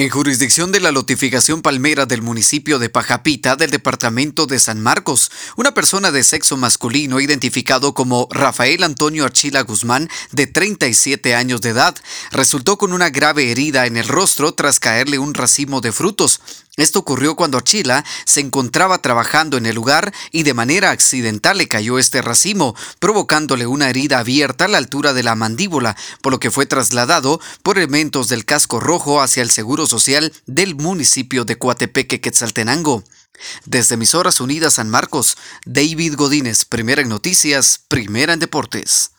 En jurisdicción de la notificación palmera del municipio de Pajapita del departamento de San Marcos, una persona de sexo masculino identificado como Rafael Antonio Archila Guzmán, de 37 años de edad, resultó con una grave herida en el rostro tras caerle un racimo de frutos. Esto ocurrió cuando Archila se encontraba trabajando en el lugar y de manera accidental le cayó este racimo, provocándole una herida abierta a la altura de la mandíbula, por lo que fue trasladado por elementos del casco rojo hacia el Seguro Social del municipio de Coatepeque, Quetzaltenango. Desde Emisoras Unidas San Marcos, David Godínez, primera en noticias, primera en deportes.